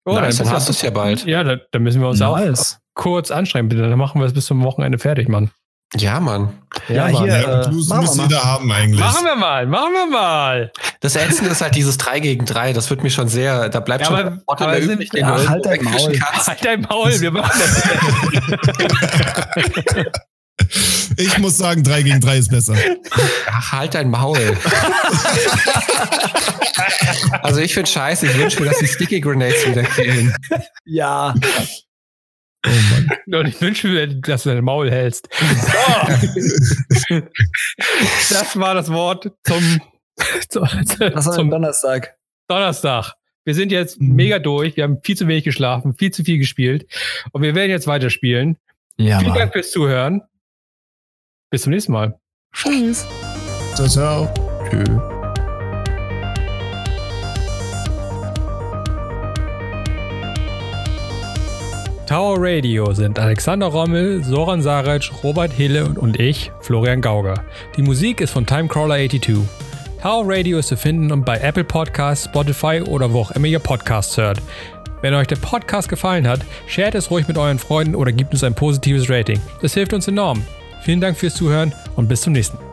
Oh, nice, dann hast du es ja bald. Ja, da, da müssen wir uns auch Nice. kurz anstrengen, bitte. Dann machen wir es bis zum Wochenende fertig, Mann. Ja, Mann. Ja, Mann. hier, Ja, äh, Blues machen wir müsste mal. jeder haben eigentlich. Machen wir mal, machen wir mal. Das Ätzende ist halt dieses 3 gegen 3. Das wird mir schon sehr, da bleibt Ja, schon aber- Trottel aber übrig, den ja, halt dein Maul. kannst. Halt dein Maul, wir machen das. Ich muss sagen, 3 gegen 3 ist besser. Ach, halt dein Maul. also ich finde scheiße, ich wünsche mir, dass die Sticky Grenades wieder killen. Ja. Oh Mann. Und ich wünsche mir, dass du dein Maul hältst. So. das war das Wort zum, zum, Das war zum Donnerstag. Donnerstag. Wir sind jetzt Mhm. mega durch. Wir haben viel zu wenig geschlafen, viel zu viel gespielt. Und wir werden jetzt weiterspielen. Ja, Vielen Mann. Dank fürs Zuhören. Bis zum nächsten Mal. Tschüss. Ciao, ciao. Tschö. Tower Radio sind Alexander Rommel, Soran Saric, Robert Hille und ich, Florian Gauger. Die Musik ist von Timecrawler82. Tower Radio ist zu finden bei Apple Podcasts, Spotify oder wo auch immer ihr Podcasts hört. Wenn euch der Podcast gefallen hat, shared es ruhig mit euren Freunden oder gebt uns ein positives Rating. Das hilft uns enorm. Vielen Dank fürs Zuhören und bis zum nächsten Mal.